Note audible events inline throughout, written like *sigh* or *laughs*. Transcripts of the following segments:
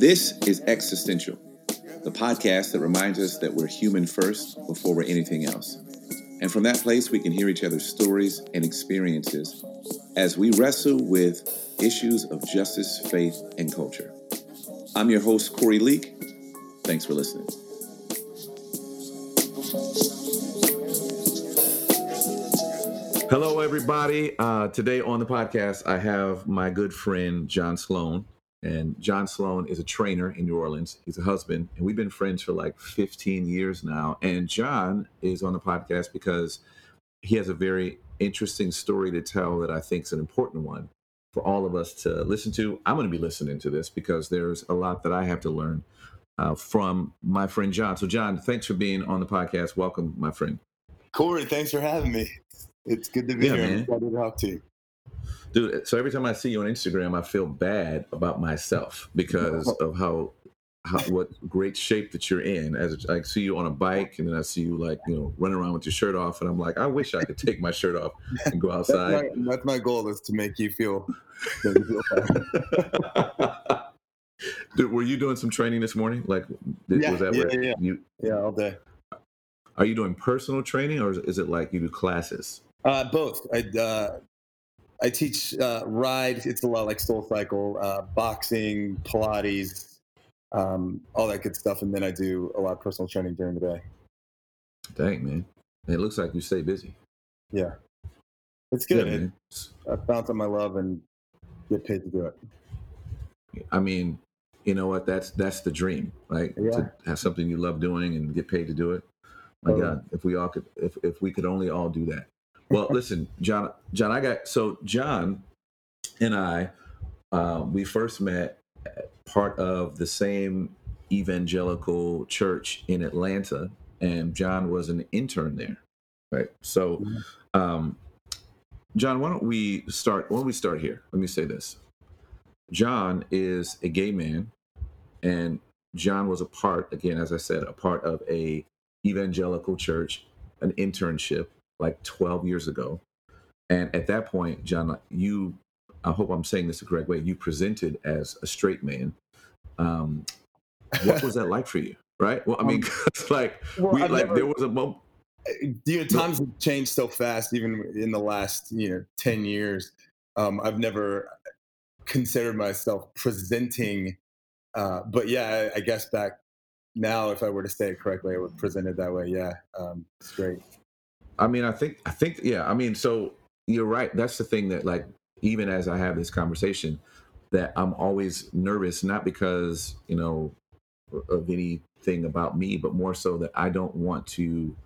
This is Existential, the podcast that reminds us that we're human first before we're anything else. And from that place, we can hear each other's stories and experiences as we wrestle with issues of justice, faith, and culture. I'm your host, Corey Leak. Thanks for listening. Hello, everybody. Uh, today on the podcast, I have my good friend, John Sloan. And John Sloan is a trainer in New Orleans. He's a husband, and we've been friends for like 15 years now. And John is on the podcast because he has a very interesting story to tell that I think is an important one for all of us to listen to. I'm going to be listening to this because there's a lot that I have to learn uh, from my friend John. So, John, thanks for being on the podcast. Welcome, my friend. Corey, thanks for having me. It's good to be yeah, here. Man. I'm excited to talk to you dude. So every time I see you on Instagram, I feel bad about myself because of how, how what great shape that you're in. As I see you on a bike, and then I see you like you know running around with your shirt off, and I'm like, I wish I could take my shirt off and go outside. that's, my, that's my goal is to make you feel. *laughs* Dude, were you doing some training this morning? Like, yeah, was that yeah, yeah, you? Yeah, all day. Are you doing personal training, or is it like you do classes? Uh, both. I uh, I teach uh, ride. It's a lot like Soul Cycle, uh, boxing, Pilates, um, all that good stuff, and then I do a lot of personal training during the day. Dang man, it looks like you stay busy. Yeah, it's good. Yeah, I found something I love and get paid to do it. I mean, you know what? That's that's the dream, right? Yeah. To have something you love doing and get paid to do it. My God, if we all could, if if we could only all do that. Well, listen, John. John, I got so John and I, uh, we first met part of the same evangelical church in Atlanta, and John was an intern there, right? So, mm-hmm. um, John, why don't we start? Why don't we start here? Let me say this: John is a gay man, and John was a part, again, as I said, a part of a evangelical church, an internship like 12 years ago. And at that point, John, you, I hope I'm saying this the correct way, you presented as a straight man. Um, what was that like for you? Right. Well, I mean, um, like, well, we, like never, there was a moment. You know, times have changed so fast, even in the last, you know, 10 years. Um, I've never considered myself presenting, uh, but yeah, I, I, guess back now, if I were to say it correctly, I would present it that way. Yeah, um, it's great. I mean, I think, I think, yeah. I mean, so you're right. That's the thing that, like, even as I have this conversation, that I'm always nervous, not because you know of anything about me, but more so that I don't want to,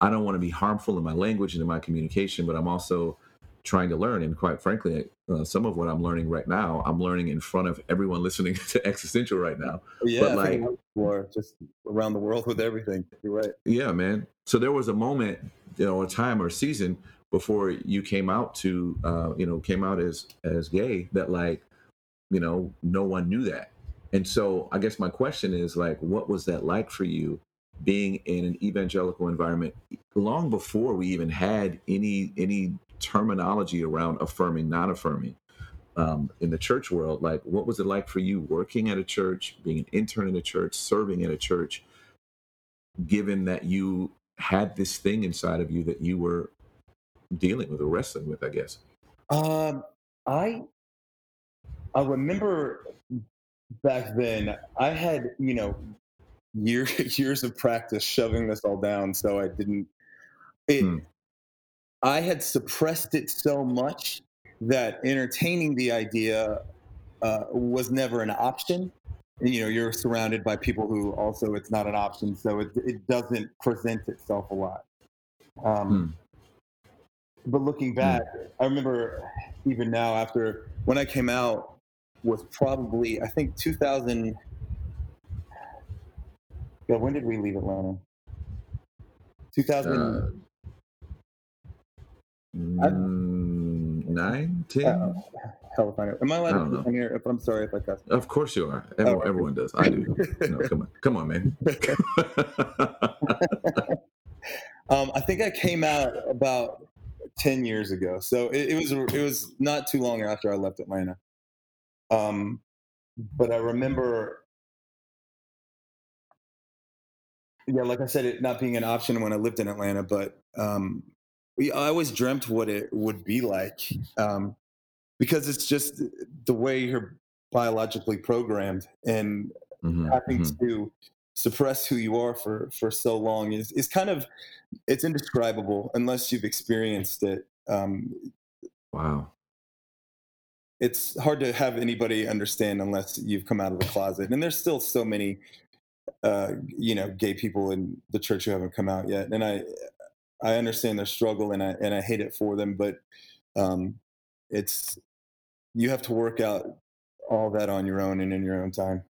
I don't want to be harmful in my language and in my communication, but I'm also trying to learn. And quite frankly, uh, some of what I'm learning right now, I'm learning in front of everyone listening *laughs* to Existential right now. Yeah, but like, or just around the world with everything. You're right. Yeah, man. So there was a moment you know a time or season before you came out to uh, you know came out as as gay that like you know no one knew that. And so i guess my question is like what was that like for you being in an evangelical environment long before we even had any any terminology around affirming not affirming um, in the church world? Like what was it like for you working at a church being an intern in a church serving at a church given that you had this thing inside of you that you were dealing with or wrestling with, I guess? Um, I I remember back then I had you know years *laughs* years of practice shoving this all down, so I didn't. It, hmm. I had suppressed it so much that entertaining the idea uh, was never an option you know you're surrounded by people who also it's not an option so it, it doesn't present itself a lot um, hmm. but looking hmm. back hmm. i remember even now after when i came out was probably i think 2000 yeah when did we leave atlanta 2000 uh, nine, ten? Uh, Am I allowed to on here? I'm sorry if I cuss. Of course you are. Everyone, oh. everyone does. I do. no, *laughs* come on, come on, man. *laughs* um, I think I came out about ten years ago, so it, it, was it was not too long after I left Atlanta. Um, but I remember. Yeah, like I said, it not being an option when I lived in Atlanta, but um, I always dreamt what it would be like um, because it's just the way you're biologically programmed, and mm-hmm, having mm-hmm. to suppress who you are for for so long is is kind of it's indescribable unless you've experienced it. Um, wow. It's hard to have anybody understand unless you've come out of the closet, and there's still so many uh, you know, gay people in the church who haven't come out yet. And I, I understand their struggle and I, and I hate it for them, but um, it's, you have to work out all that on your own and in your own time.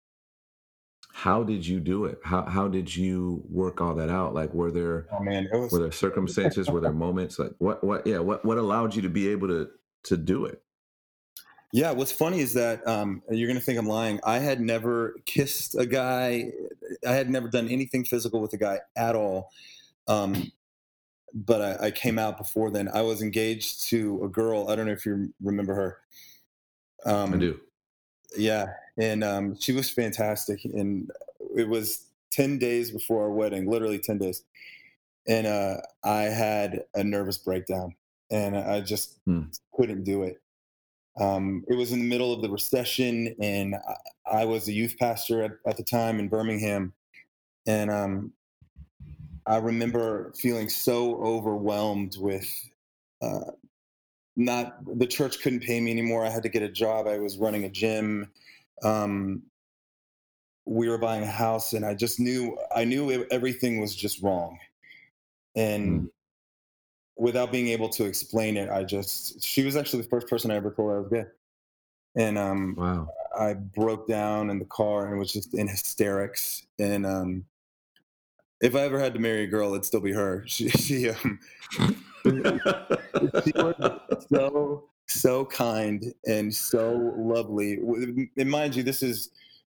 How did you do it? How, how did you work all that out? Like, were there, oh man, was... were there circumstances, were there *laughs* moments like what, what, yeah, what, what allowed you to be able to, to do it? Yeah, what's funny is that um, you're going to think I'm lying. I had never kissed a guy. I had never done anything physical with a guy at all. Um, but I, I, came out before then. I was engaged to a girl. I don't know if you remember her. Um, I do. Yeah, and um, she was fantastic. And it was ten days before our wedding, literally ten days. And uh, I had a nervous breakdown, and I just hmm. couldn't do it um, it was in the middle of the recession, and I, I was a youth pastor at, at, the time in Birmingham. And um, I remember feeling so overwhelmed with uh, not the church couldn't pay me anymore. I had to get a job. I was running a gym. Um, we were buying a house, and I just knew I knew everything was just wrong. And mm without being able to explain it, I just she was actually the first person I ever told I was gay, and um, wow, I broke down in the car and was just in hysterics. And um, if I ever had to marry a girl, it'd still be her. *laughs* She she, um, *laughs* *laughs* she was so so kind and so lovely. And mind you, this is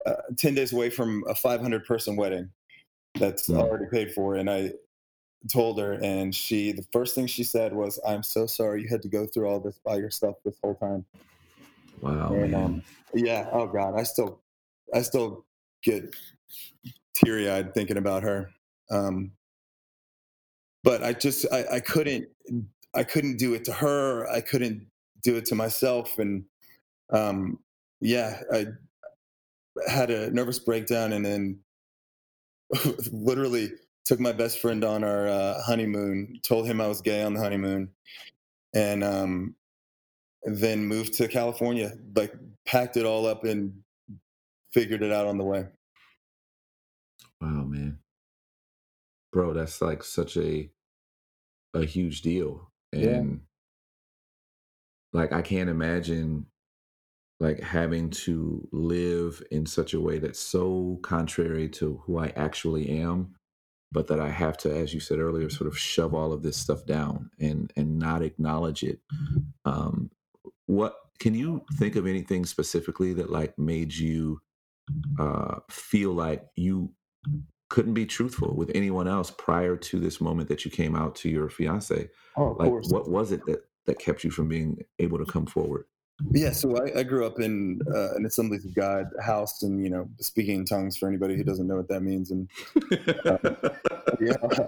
uh, ten days away from a 500 person wedding that's mm. already paid for, and I told her and she the first thing she said was i'm so sorry you had to go through all this by yourself this whole time wow and um, yeah oh god i still i still get teary-eyed thinking about her um, but i just I, I couldn't i couldn't do it to her i couldn't do it to myself and um, yeah i had a nervous breakdown and then *laughs* literally took my best friend on our uh, honeymoon, told him I was gay on the honeymoon, and um, then moved to California. Like packed it all up and figured it out on the way. Wow, man, bro, that's like such a a huge deal, and yeah. like I can't imagine like having to live in such a way that's so contrary to who I actually am but that I have to, as you said earlier, sort of shove all of this stuff down and and not acknowledge it. Um, what can you think of anything specifically that like made you uh, feel like you couldn't be truthful with anyone else prior to this moment that you came out to your fiance? Oh, like, course. what was it that that kept you from being able to come forward? Yeah, so I, I grew up in uh, an Assemblies of God house, and you know, speaking in tongues for anybody who doesn't know what that means, and uh, *laughs* yeah, *laughs*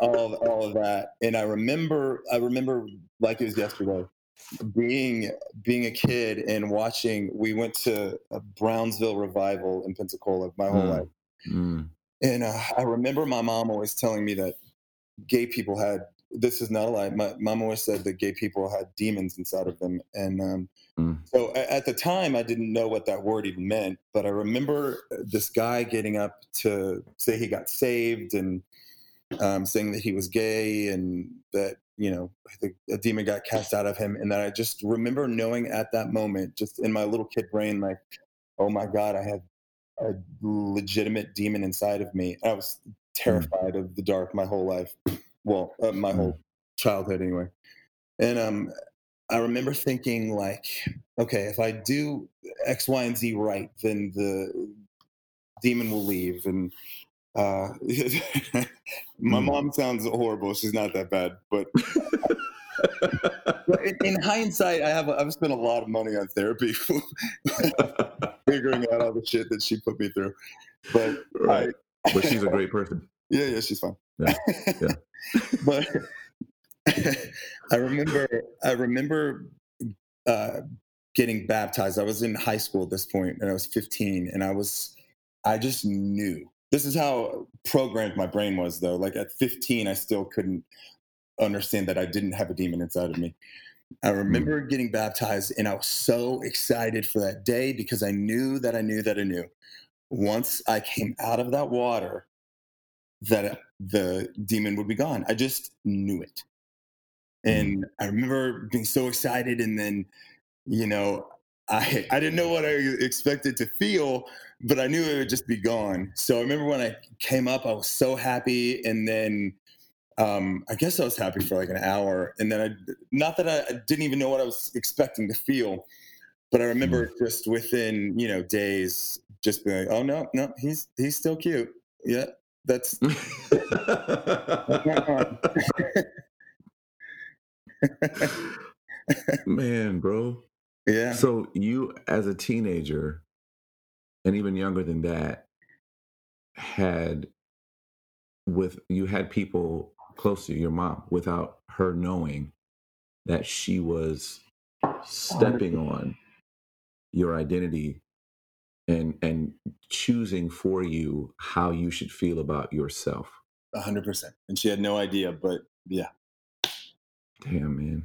all of, all of that. And I remember, I remember like it was yesterday, being being a kid and watching. We went to a Brownsville revival in Pensacola my whole mm. life, mm. And uh, I remember my mom always telling me that gay people had this is not a lie. My mom always said that gay people had demons inside of them, and um, mm. so at the time I didn't know what that word even meant. But I remember this guy getting up to say he got saved and um, saying that he was gay and that you know the, a demon got cast out of him, and that I just remember knowing at that moment, just in my little kid brain, like, oh my god, I have a legitimate demon inside of me. I was mm. terrified of the dark my whole life well, uh, my whole mm. childhood anyway. And um, I remember thinking like, okay, if I do X, Y, and Z right, then the demon will leave. And uh, *laughs* my mm. mom sounds horrible. She's not that bad, but. *laughs* in, in, hindsight, I have I've spent a lot of money on therapy, *laughs* figuring out all the shit that she put me through. But right. I, but she's a great person. *laughs* Yeah, yeah, she's fine. Yeah. yeah. *laughs* but I remember, I remember uh, getting baptized. I was in high school at this point, and I was 15, and I was, I just knew. This is how programmed my brain was, though. Like at 15, I still couldn't understand that I didn't have a demon inside of me. I hmm. remember getting baptized, and I was so excited for that day because I knew that I knew that I knew. Once I came out of that water, that the demon would be gone. I just knew it. Hmm. And I remember being so excited, and then you know, I I didn't know what I expected to feel, but I knew it would just be gone. So I remember when I came up, I was so happy, and then um, I guess I was happy for like an hour, and then I not that I, I didn't even know what I was expecting to feel, but I remember mm. just within you know days, just being like, oh no, no, he's he's still cute. Yeah, that's. *laughs* Man, bro. *laughs* Yeah. So you, as a teenager, and even younger than that, had with you had people close to your mom without her knowing that she was stepping on your identity and and choosing for you how you should feel about yourself. A hundred percent. And she had no idea, but yeah. Damn man.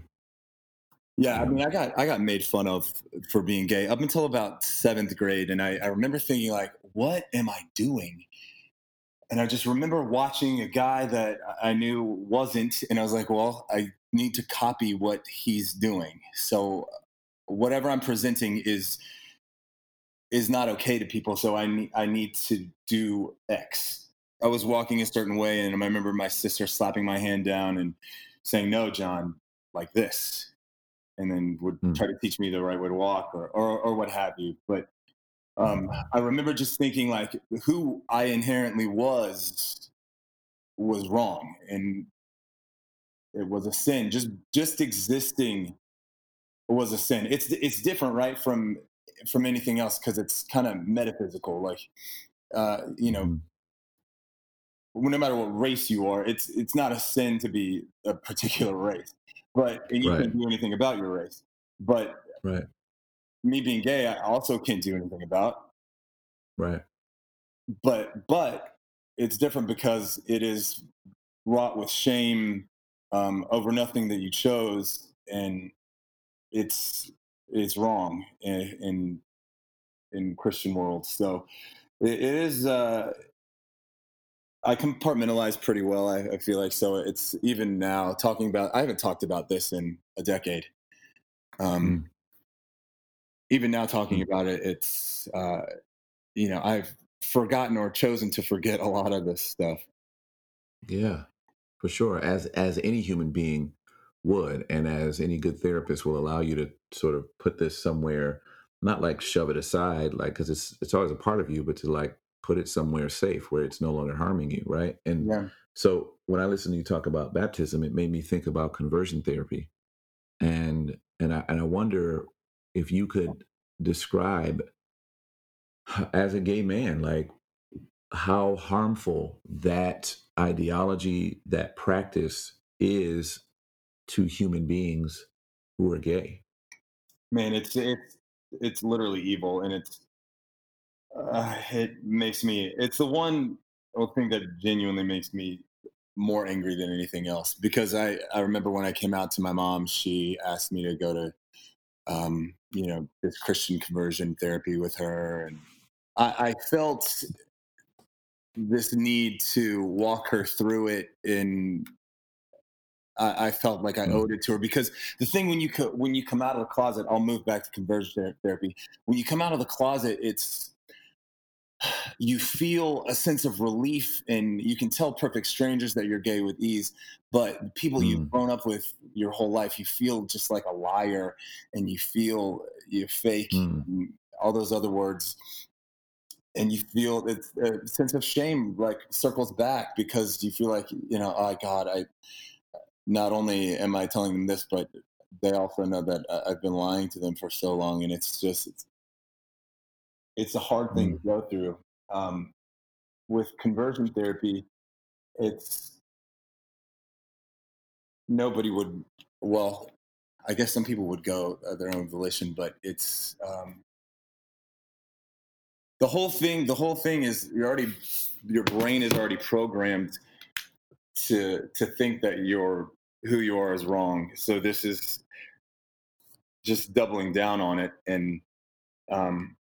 Yeah, I mean, I got I got made fun of for being gay up until about seventh grade, and I, I remember thinking like, "What am I doing?" And I just remember watching a guy that I knew wasn't, and I was like, "Well, I need to copy what he's doing." So, whatever I'm presenting is is not okay to people. So I need I need to do X. I was walking a certain way, and I remember my sister slapping my hand down and saying, "No, John, like this." and then would mm. try to teach me the right way to walk or, or, or what have you. But um, I remember just thinking like who I inherently was was wrong and it was a sin. Just just existing was a sin. It's it's different, right, from from anything else because it's kind of metaphysical. Like uh, you know, mm. no matter what race you are, it's it's not a sin to be a particular race but and you right. can't do anything about your race. But right. Me being gay, I also can't do anything about. Right. But but it's different because it is wrought with shame um, over nothing that you chose, and it's it's wrong in in, in Christian world. So it, it is uh, I compartmentalize pretty well. I, I, feel like so. It's even now talking about. I haven't talked about this in a decade. Um, mm. Even now talking mm. about it, it's uh, you know I've forgotten or chosen to forget a lot of this stuff. Yeah, for sure. As as any human being would, and as any good therapist will allow you to sort of put this somewhere, not like shove it aside, like because it's it's always a part of you, but to like put it somewhere safe where it's no longer harming you, right? And yeah. so when I listen to you talk about baptism, it made me think about conversion therapy, and and I and I wonder if you could describe as a gay man, like how harmful that ideology, that practice is to human beings who are gay. Man, it's it's it's literally evil, and it's uh, it makes me. It's the one thing that genuinely makes me more angry than anything else because I I remember when I came out to my mom, she asked me to go to um, you know this Christian conversion therapy with her, and I, I felt this need to walk her through it in I, felt like I mm. owed it to her because the thing when you co- when you come out of the closet, I'll move back to conversion therapy. When you come out of the closet, it's you feel a sense of relief and you can tell perfect strangers that you're gay with ease but people mm. you've grown up with your whole life you feel just like a liar and you feel you're fake mm. all those other words and you feel it's a sense of shame like circles back because you feel like you know oh god i not only am i telling them this but they also know that i've been lying to them for so long and it's just it's it's a hard thing mm. to go through. Um, with conversion therapy, it's nobody would well i guess some people would go their own volition but it's um, the whole thing the whole thing is you're already your brain is already programmed to to think that you're who you are is wrong so this is just doubling down on it and um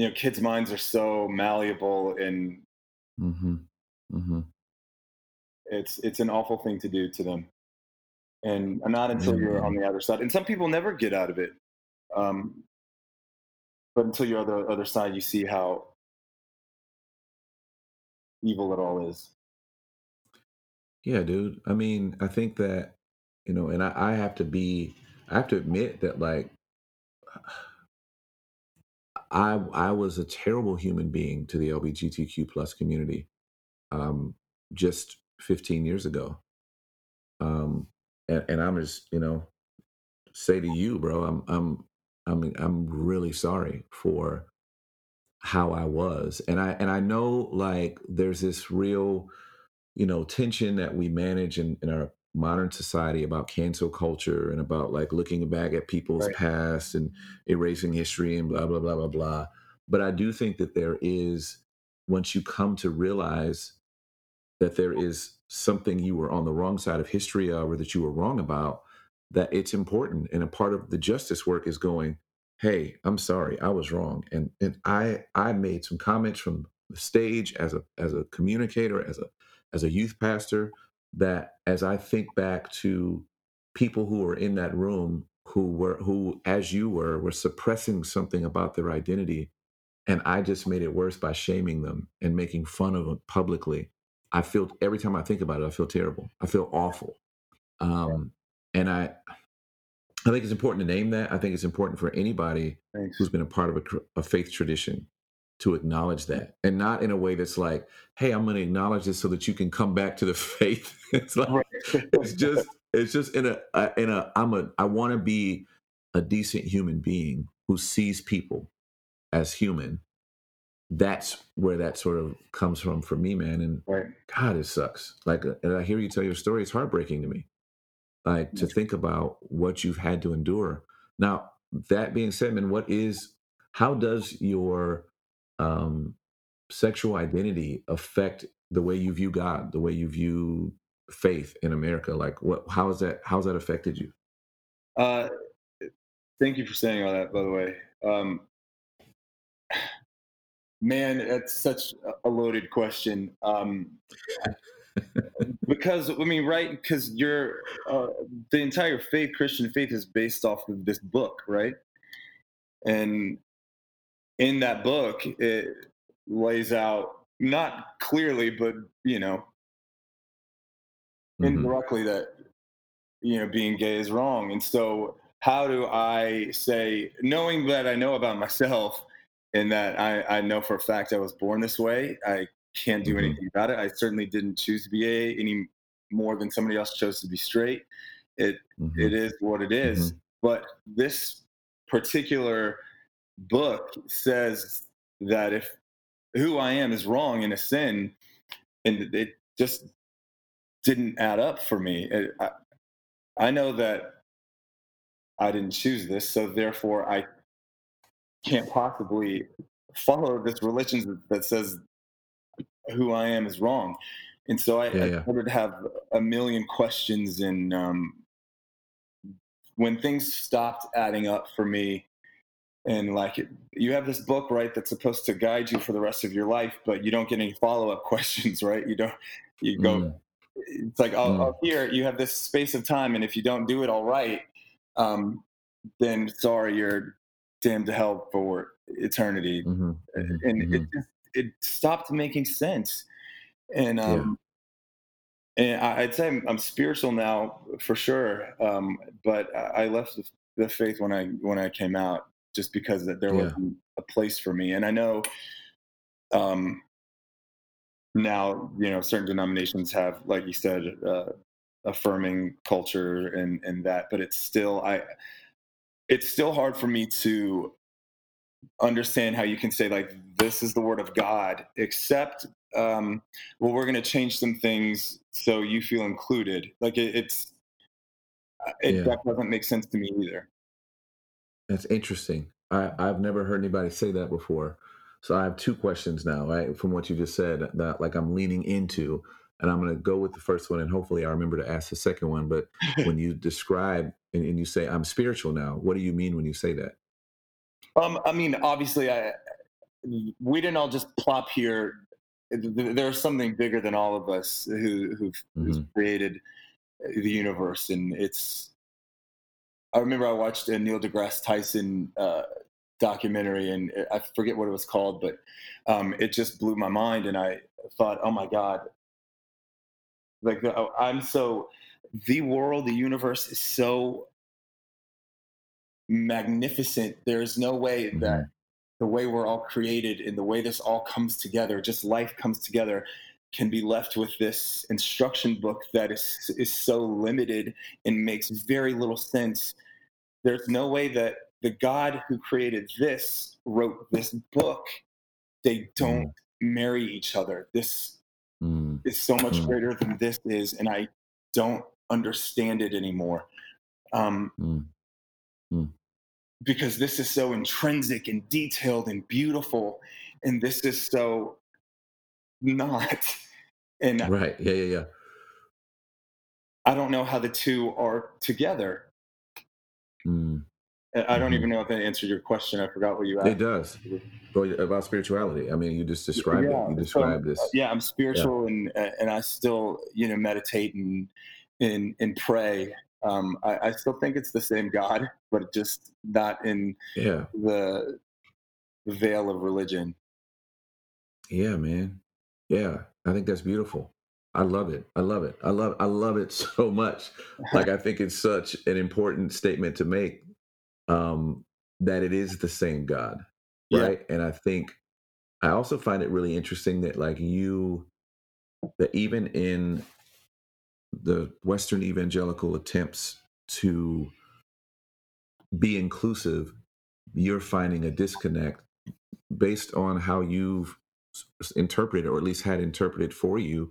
you know kids minds are so malleable and mm-hmm. Mm-hmm. it's it's an awful thing to do to them and not until mm-hmm. you're on the other side and some people never get out of it um but until you're on the other side, you see how evil it all is. Yeah, dude. I mean, I think that, you know, and I, I have to be, I have to admit that, like, I I was a terrible human being to the LGBTQ plus community, um, just 15 years ago. Um, and, and I'm just, you know, say to you, bro, I'm I'm I mean, I'm really sorry for how I was. And I and I know like there's this real, you know, tension that we manage in, in our modern society about cancel culture and about like looking back at people's right. past and erasing history and blah blah blah blah blah. But I do think that there is once you come to realize that there is something you were on the wrong side of history of or that you were wrong about, that it's important and a part of the justice work is going hey i'm sorry i was wrong and and i i made some comments from the stage as a as a communicator as a as a youth pastor that as i think back to people who were in that room who were who as you were were suppressing something about their identity and i just made it worse by shaming them and making fun of them publicly i feel every time i think about it i feel terrible i feel awful um, and I, I think it's important to name that. I think it's important for anybody Thanks. who's been a part of a, a, faith tradition to acknowledge that, and not in a way that's like, "Hey, I'm going to acknowledge this so that you can come back to the *laughs* faith." it's like right. it's just it's just in a in a I'm a I want to be a decent human being who sees people as human. That's where that sort of comes from for me, man. And right. God, it sucks. Like, uh, and I hear you tell your story. It's heartbreaking to me like to think about what you've had to endure. Now, that being said, man, what is how does your um, sexual identity affect the way you view God, the way you view faith in America? Like, what? How has that? How's that affected you? Uh, thank you for saying all that. By the way, um, man, that's such a loaded question. Um, because I mean, right? Because you're uh, the entire faith, Christian faith, is based off of this book, right? And in that book, it lays out not clearly, but you know, mm-hmm. indirectly that you know being gay is wrong. And so, how do I say, knowing that I know about *laughs* myself? and that I, I know for a fact I was born this way. I can't do mm-hmm. anything about it. I certainly didn't choose to be gay any more than somebody else chose to be straight. It, mm-hmm. it is what it is. Mm-hmm. But this particular book says that if who I am is wrong and a sin, and it just didn't add up for me. It, I, I know that I didn't choose this, so therefore I can't possibly follow this religion that says who I am is wrong. And so I, yeah, I started to have a million questions. And um, when things stopped adding up for me, and like it, you have this book, right, that's supposed to guide you for the rest of your life, but you don't get any follow up *laughs* questions, right? You don't, you go, mm. it's like, oh, mm. oh, here, you have this space of time. And if you don't do it all right, um, then sorry, you're damned to hell for eternity. Mm-hmm. And mm-hmm. it just it stopped making sense. And um, yeah. and I, would say I'm, I'm, spiritual now for sure. Um, but I left the, the, faith when I when I came out just because that there yeah. wasn't a place for me. And I know um, now you know certain denominations have, like you said, uh, affirming culture and and that, but it's still I. It's still hard for me to understand how you can say like this is the word of God, except um, well, we're going to change some things so you feel included. Like it, it's, uh, it, yeah. that doesn't make sense to me either. That's interesting. I, I've never heard anybody say that before. So I have two questions now, right? From what you just said, that like I'm leaning into, and I'm going to go with the first one, and hopefully I remember to ask the second one. But *laughs* when you describe and, and, you say I'm spiritual now, what do you mean when you say that? Um, I mean, obviously, I we didn't all just plop here. There's something bigger than all of us who who've, mm-hmm. who's created the universe, and it's. I remember I watched a Neil deGrasse Tyson uh, documentary, and I forget what it was called, but um, it just blew my mind, and I thought, oh my god, like oh, I'm so the world, the universe is so magnificent. There's no way mm-hmm. that the way we're all created and the way this all comes together, just life comes together, can be left with this instruction book that is is so limited and makes very little sense. There's no way that the God who created this wrote this book. They don't mm. marry each other. This mm. is so much mm. greater than this is, and I don't understand it anymore. Um, mm. Mm. Because this is so intrinsic and detailed and beautiful, and this is so not. *laughs* And right, yeah, yeah, yeah. I don't know how the two are together. Mm. I don't mm-hmm. even know if that answered your question. I forgot what you asked. It does. About spirituality. I mean, you just described yeah, it. You described so, this. Yeah, I'm spiritual, yeah. and and I still you know meditate and and and pray. Um, I, I, still think it's the same God, but just not in yeah the veil of religion. Yeah, man. Yeah, I think that's beautiful. I love it. I love it. I love I love it *laughs* so much. Like I think it's such an important statement to make um, that it is the same God, right? Yeah. And I think I also find it really interesting that like you that even in the Western evangelical attempts to be inclusive, you're finding a disconnect based on how you've interpreted, or at least had interpreted for you,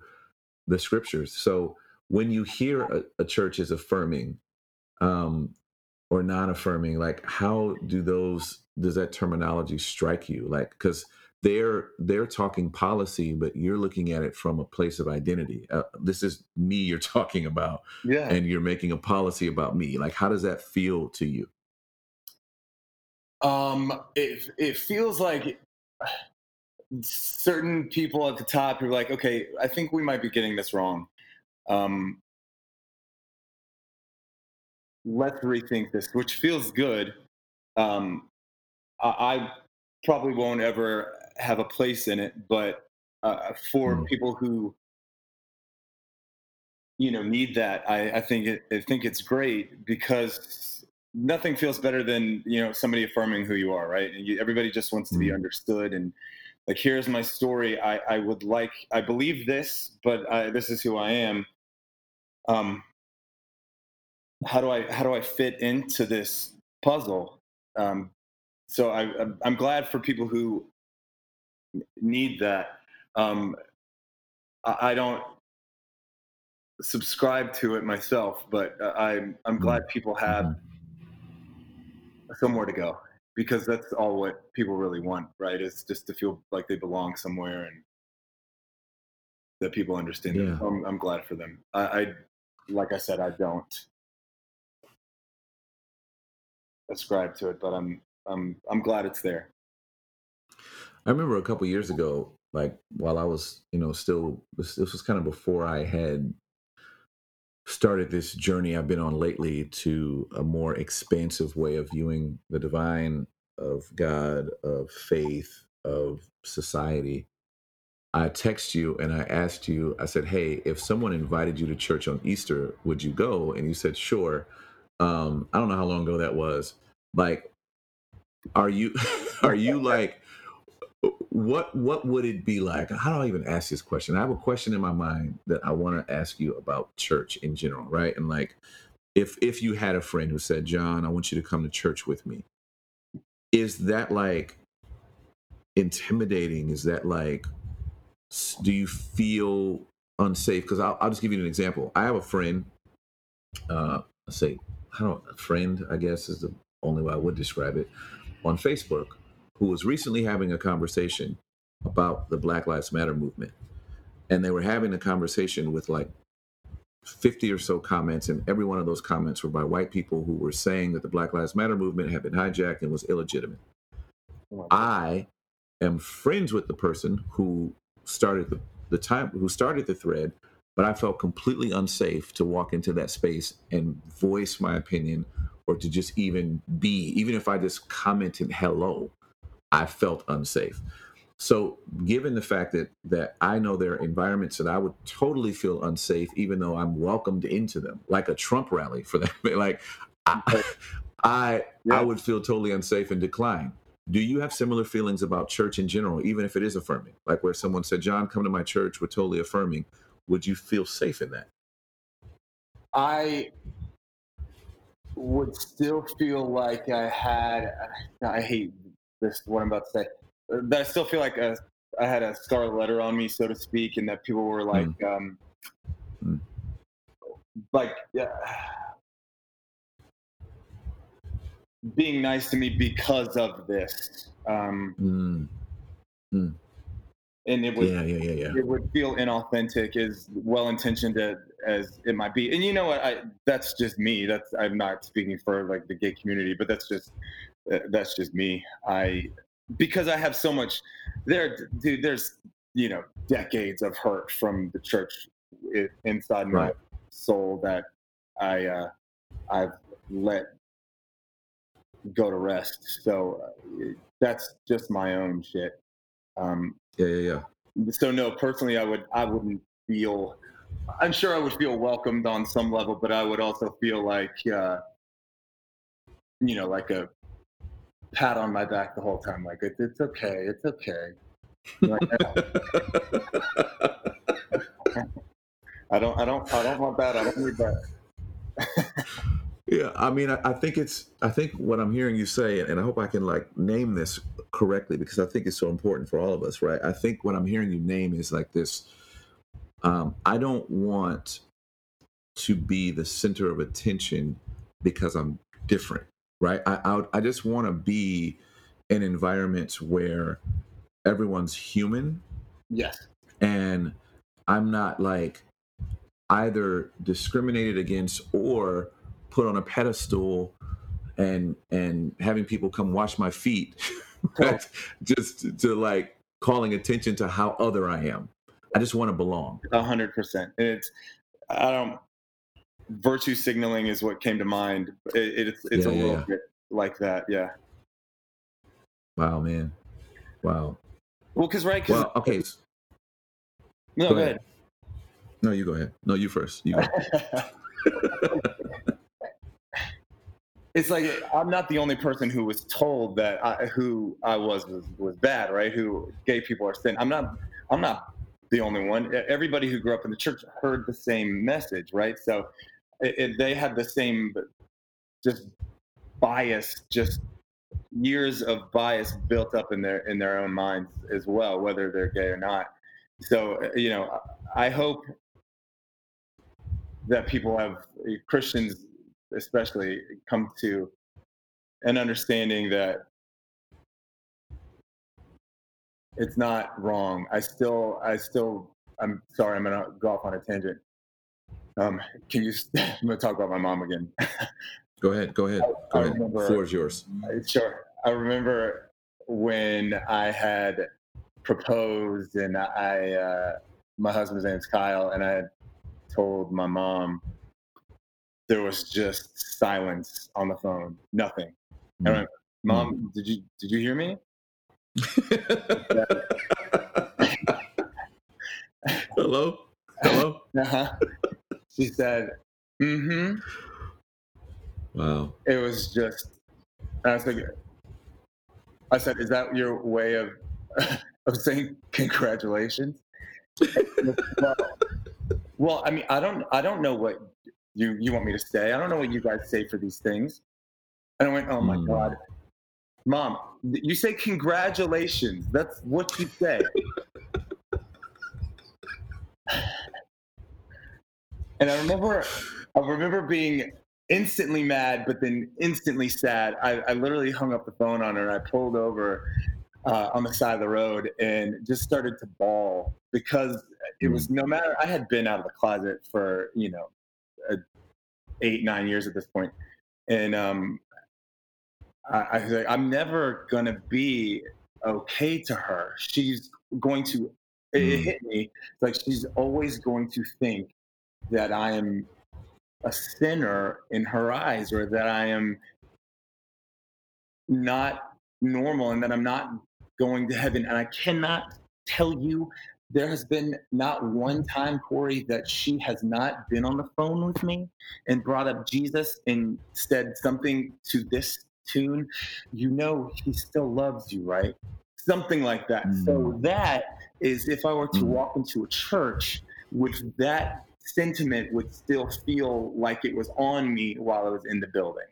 the scriptures. So when you hear a, a church is affirming, um, or non-affirming like how do those does that terminology strike you? Like because they're they're talking policy but you're looking at it from a place of identity. Uh, this is me you're *laughs* talking about yeah. and you're making a policy about me. Like how does that feel to you? Um it it feels like certain people at the top who are like okay i think we might be getting this wrong um let's rethink this, which feels good. Um, I, I, probably won't ever have a place in it, but uh, for mm. people who you know need that, I, I think it, I think it's great because nothing feels better than you know somebody affirming who you are, right? And you, everybody just wants to mm. be understood and like here's my story. I, I would like I believe this, but I, this is who I am. Um, how do I how do I fit into this puzzle? Um, so I, I'm glad for people who need that. Um, I, don't subscribe to it myself, but I'm I'm mm-hmm. glad people have mm-hmm. somewhere to go because that's all what people really want, right? It's just to feel like they belong somewhere and that people understand yeah. it. I'm, I'm glad for them. I, I like I said, I don't ascribe to it, but I'm I'm I'm glad it's there. I remember a couple years ago, like while I was, you know, still this, this was kind of before I had started this journey I've been on lately to a more expansive way of viewing the divine, of God, of faith, of society. I text you and I asked you, I said, Hey, if someone invited you to church on Easter, would you go? And you said, Sure um i don't know how long ago that was like are you *laughs* are you like what what would it be like how do i even ask this question i have a question in my mind that i want to ask you about church in general right and like if if you had a friend who said john i want you to come to church with me is that like intimidating is that like do you feel unsafe? Because I'll, I'll just give you an example. I have a friend. Uh, say, I don't a friend. I guess is the only way I would describe it on Facebook, who was recently having a conversation about the Black Lives Matter movement, and they were having a conversation with like 50 or so comments, and every one of those comments were by white people who were saying that the Black Lives Matter movement had been hijacked and was illegitimate. Oh, I am friends with the person who started the, the time who started the thread, but I felt completely unsafe to walk into that space and voice my opinion or to just even be, even if I just commented hello, I felt unsafe. So, given the fact that that I know there are environments that I would totally feel unsafe, even though I'm welcomed into them, like a Trump rally for that, *laughs* like I, I, yeah. I would feel totally unsafe and decline. Do you have similar feelings about church in general, even if it is affirming? Like where someone said, "John, come to my church," we're totally affirming. Would you feel safe in that? I would still feel like I had. I hate this. What I'm about to say that I still feel like a, I had a scarlet letter on me, so to speak, and that people were like, mm. um, mm. like, yeah, being nice to me because of this. Um, mm. And it would, yeah, yeah, yeah, yeah. It would feel inauthentic, as well intentioned as it might be. And you know what? I that's just me. That's I'm not speaking for like the gay community, but that's just uh, that's just me. I because I have so much there, dude. There's you know decades of hurt from the church inside my right. soul that I uh, I've let go to rest. So uh, that's just my own shit. Um, yeah, yeah, yeah. So no, personally, I would I wouldn't feel. I'm sure I would feel welcomed on some level, but I would also feel like, uh, you know, like a pat on my back the whole time, like it's, it's okay, it's okay. Like, *laughs* I don't, I don't, I don't want that. I don't need that. yeah, I mean, I, I, think it's, I think what I'm hearing you say, and I hope I can like name this correctly because I think it's so important for all of us, right? I think what I'm hearing you name is like this. Um, I don't want to be the center of attention because I'm different right? I I, I just want to be in environments where everyone's human. Yes. And I'm not like either discriminated against or put on a pedestal and and having people come wash my feet *laughs* right? just to, to like calling attention to how other I am. I just want to belong. A hundred percent. It's I don't virtue signaling is what came to mind. It, it's it's yeah, a little yeah. bit like that. Yeah. Wow, man. Wow. Well, because right. Cause well, okay. No, go, go ahead. ahead. No, you go ahead. No, you first. You *laughs* it's like I'm not the only person who was told that I, who I was, was was bad, right? Who gay people are sin. I'm not. I'm not the only one. Everybody who grew up in the church heard the same message, right? So it, it, they had the same just bias just years of bias built up in their in their own minds as well whether they're gay or not. So you know i hope that people have christians especially come to an understanding that it's not wrong. I still i still i'm sorry i'm gonna go off on a tangent um can you *laughs* i'm gonna talk about my mom again Go ahead. Go ahead. Go I ahead. Remember, Floor is yours. Sure. I remember when I had proposed, and I, uh, my husband's name is Kyle, and I had told my mom there was just silence on the phone, nothing. Mm-hmm. I went, Mom, mm-hmm. did you did you hear me? *laughs* Hello. Hello. *laughs* Uh-huh. She said, "Mm-hmm." Wow. It was just, I was like, I said, is that your way of, *laughs* of saying congratulations? well, *laughs* well, I mean, I don't, I don't know what you, you want me to say. I don't know what you guys say for these things. And I went, oh my mm. God, mom, you say congratulations. That's what you say. And I remember, I remember being instantly mad, but then instantly sad. I, I literally hung up the phone on her and I pulled over uh, on the side of the road and just started to bawl because it was hmm. no matter I had been out of the closet for you know eight nine years at this point, and um, I, I was like, I'm never gonna be okay to her. She's going to it mm. hit me like she's always going to think that I am a sinner in her eyes or that I am not normal and that I'm not going to heaven. And I cannot tell you there has been not one time, Corey, that she has not been on the phone with me and brought up Jesus and said something to this tune. You know, he still loves you, right? Something like that. Mm. So that is if I were to mm. walk into a church, would that sentiment would still feel like it was on me while I was in the building.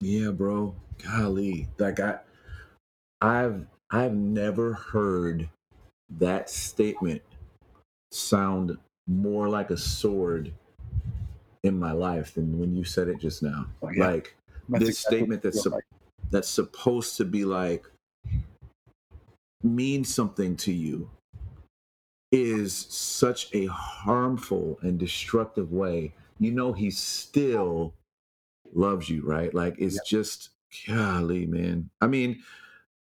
Yeah, bro. Golly. Like I I've I've never heard that statement sound more like a sword in my life than when you said it just now. Oh, yeah. Like that's this exactly statement that's su- like. that's supposed to be like mean something to you is such a harmful and destructive way. You know he still loves you, right? Like it's yep. just golly, man. I mean,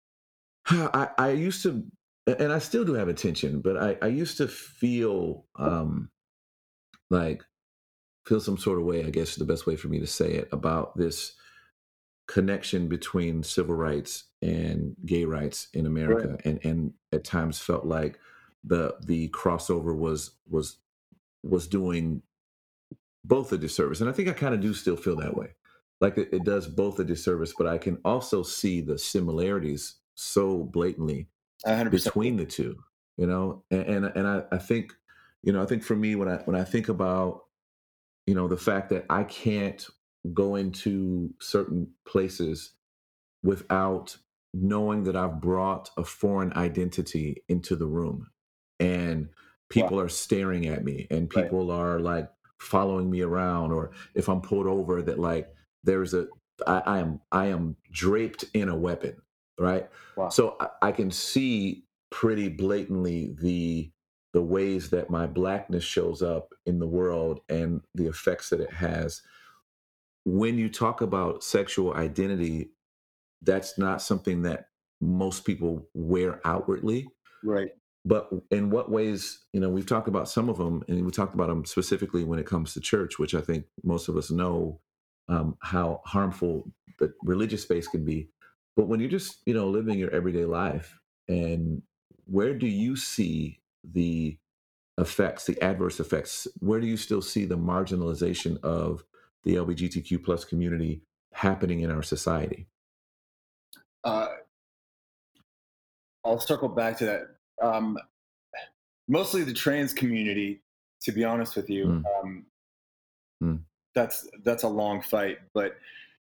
*sighs* I, I used to, and I still do have attention, but I, I used to feel um, like feel some sort of way. I guess is the best way for me to say it about this connection between civil rights and gay rights in America, right. and and at times felt like the the crossover was was was doing both a disservice, and I think I kind of do still feel that way. Like it, it does both a disservice, but I can also see the similarities so blatantly 100%. between the two you know and and, and I, I think you know i think for me when i when i think about you know the fact that i can't go into certain places without knowing that i've brought a foreign identity into the room and people wow. are staring at me and people right. are like following me around or if i'm pulled over that like there's a I, I am i am draped in a weapon right? Wow. So I, I can see pretty blatantly the the ways that my blackness shows up in the world and the effects that it has. When you talk about sexual identity, that's not something that most people wear outwardly. Right. But in what ways, you know, we've talked about some of them and we talked about them specifically when it comes to church, which I think most of us know um, how harmful the religious space can be. But when you're just, you know, living your everyday life, and where do you see the effects, the adverse effects? Where do you still see the marginalization of the LGBTQ plus community happening in our society? Uh, I'll circle back to that. Um, mostly the trans community, to be honest with you. Mm. Um, mm. That's that's a long fight, but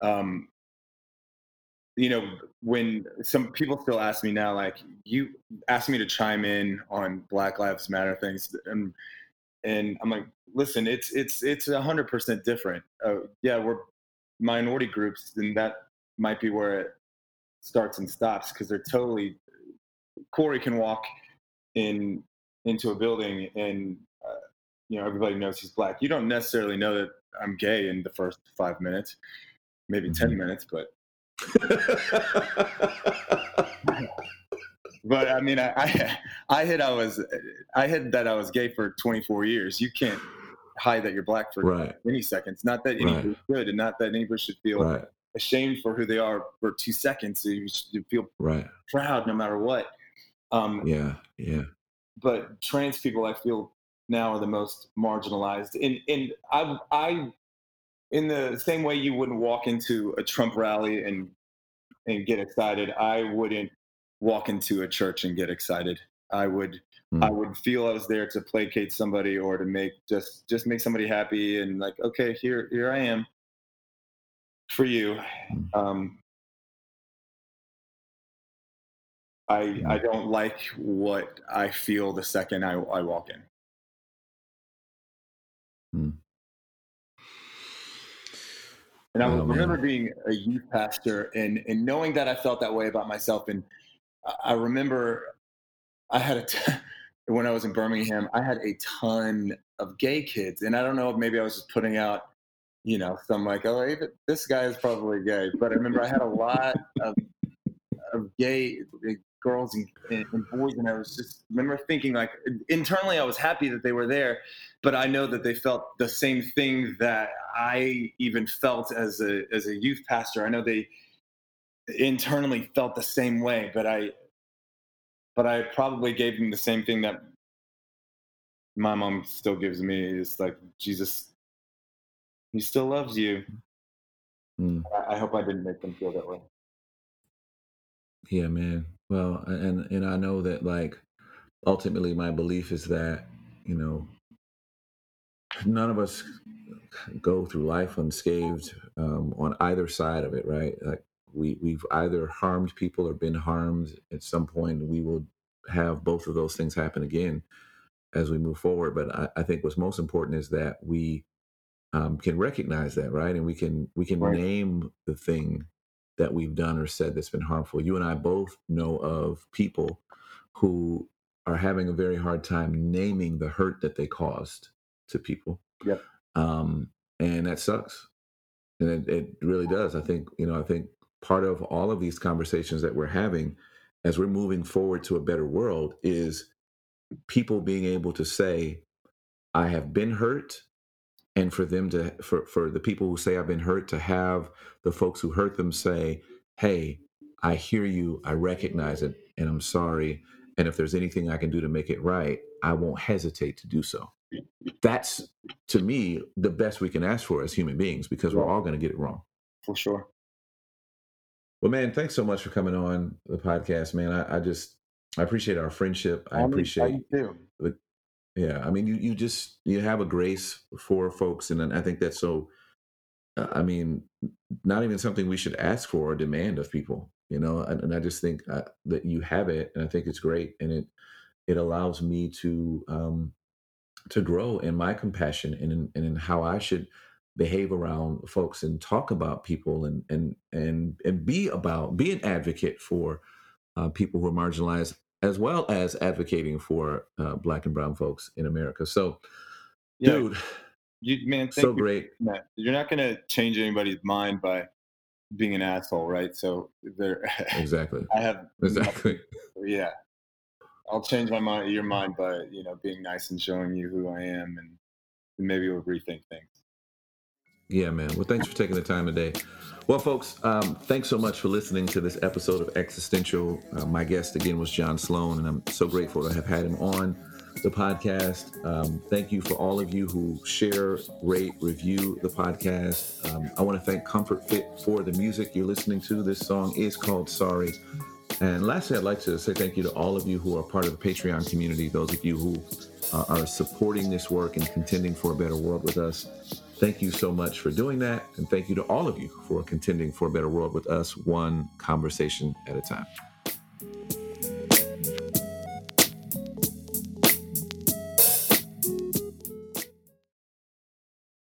um, you know, when some people still ask me now, like you ask me to chime in on Black Lives Matter things, and and I'm like, listen, it's it's it's a hundred percent different. Uh, yeah, we're minority groups, and that might be where it starts and stops because they're totally. Corey can walk in into a building and uh, you know everybody knows he's black. You don't necessarily know that I'm gay in the first five minutes, maybe mm-hmm. ten minutes, but *laughs* but I mean, I, I, I hid I was I hid that I was gay for 24 years. You can't hide that you're black for right. any seconds. Not that anybody right. should, and not that anybody should feel right. ashamed for who they are for two seconds. You should feel right. proud no matter what. Um, yeah, yeah. But trans people, I feel now are the most marginalized, and and I I in the same way you wouldn't walk into a Trump rally and and get excited, I wouldn't walk into a church and get excited. I would mm. I would feel I was there to placate somebody or to make just just make somebody happy and like okay here here I am for you. Hmm. Um, I I hmm. don't like what I feel the second I, I walk in. Hmm. And I oh, remember man. being a youth pastor and, and knowing that I felt that way about myself. And I remember I had a, t- *laughs* when I was in Birmingham, I had a ton of gay kids. And I don't know if maybe I was just putting out, you know, some like, oh, this guy is probably gay. But I remember I had a lot of, of gay girls and, and, boys, and I was just remember thinking like internally I was happy that they were there, but I know that they felt the same thing that I even felt as a as a youth pastor. I know they internally felt the same way, but I but I probably gave them the same thing that my mom still gives me is like Jesus he still loves you. Mm. I, I hope I didn't make them feel that way. Yeah, man. Well, and and I know that like ultimately my belief is that, you know, none of us go through life unscathed um, on either side of it, right? Like we we've either harmed people or been harmed at some point. We will have both of those things happen again as we move forward. But I, I think what's most important is that we um, can recognize that, right? And we can we can right. name the thing that we've done or said that's been harmful. You and I both know of people who are having a very hard time naming the hurt that they caused to people. Yep. Um, and that sucks. And it, it really does. I think, you know, I think part of all of these conversations that we're having as we're moving forward to a better world is people being able to say, I have been hurt and for them to for for the people who say i've been hurt to have the folks who hurt them say hey i hear you i recognize it and i'm sorry and if there's anything i can do to make it right i won't hesitate to do so. That's to me the best we can ask for as human beings because we're all going to get it wrong. For sure. Well man thanks so much for coming on the podcast man. I, I just i appreciate our friendship. I, I appreciate the, yeah, I mean, you you just you have a grace for folks, and I think that's so. Uh, I mean, not even something we should ask for or demand of people, you know. And, and I just think uh, that you have it, and I think it's great, and it it allows me to um, to grow in my compassion and in, and in how I should behave around folks and talk about people and and and and be about be an advocate for uh, people who are marginalized as well as advocating for uh, black and brown folks in America. So, yeah. dude, you man, so you great. You're not going to change anybody's mind by being an asshole, right? So there. *laughs* Exactly. I have exactly. *laughs* Yeah, I'll change my mind, your mind by you know being nice and showing you who I am, and maybe we'll rethink things. Yeah, man. Well, thanks for taking the time today. Well, folks, um, thanks so much for listening to this episode of Existential. Uh, my guest again was John Sloan, and I'm so grateful to have had him on the podcast. Um, thank you for all of you who share, rate, review the podcast. Um, I want to thank Comfort Fit for the music you're listening to. This song is called Sorry. And lastly, I'd like to say thank you to all of you who are part of the Patreon community, those of you who uh, are supporting this work and contending for a better world with us. Thank you so much for doing that. And thank you to all of you for contending for a better world with us, one conversation at a time.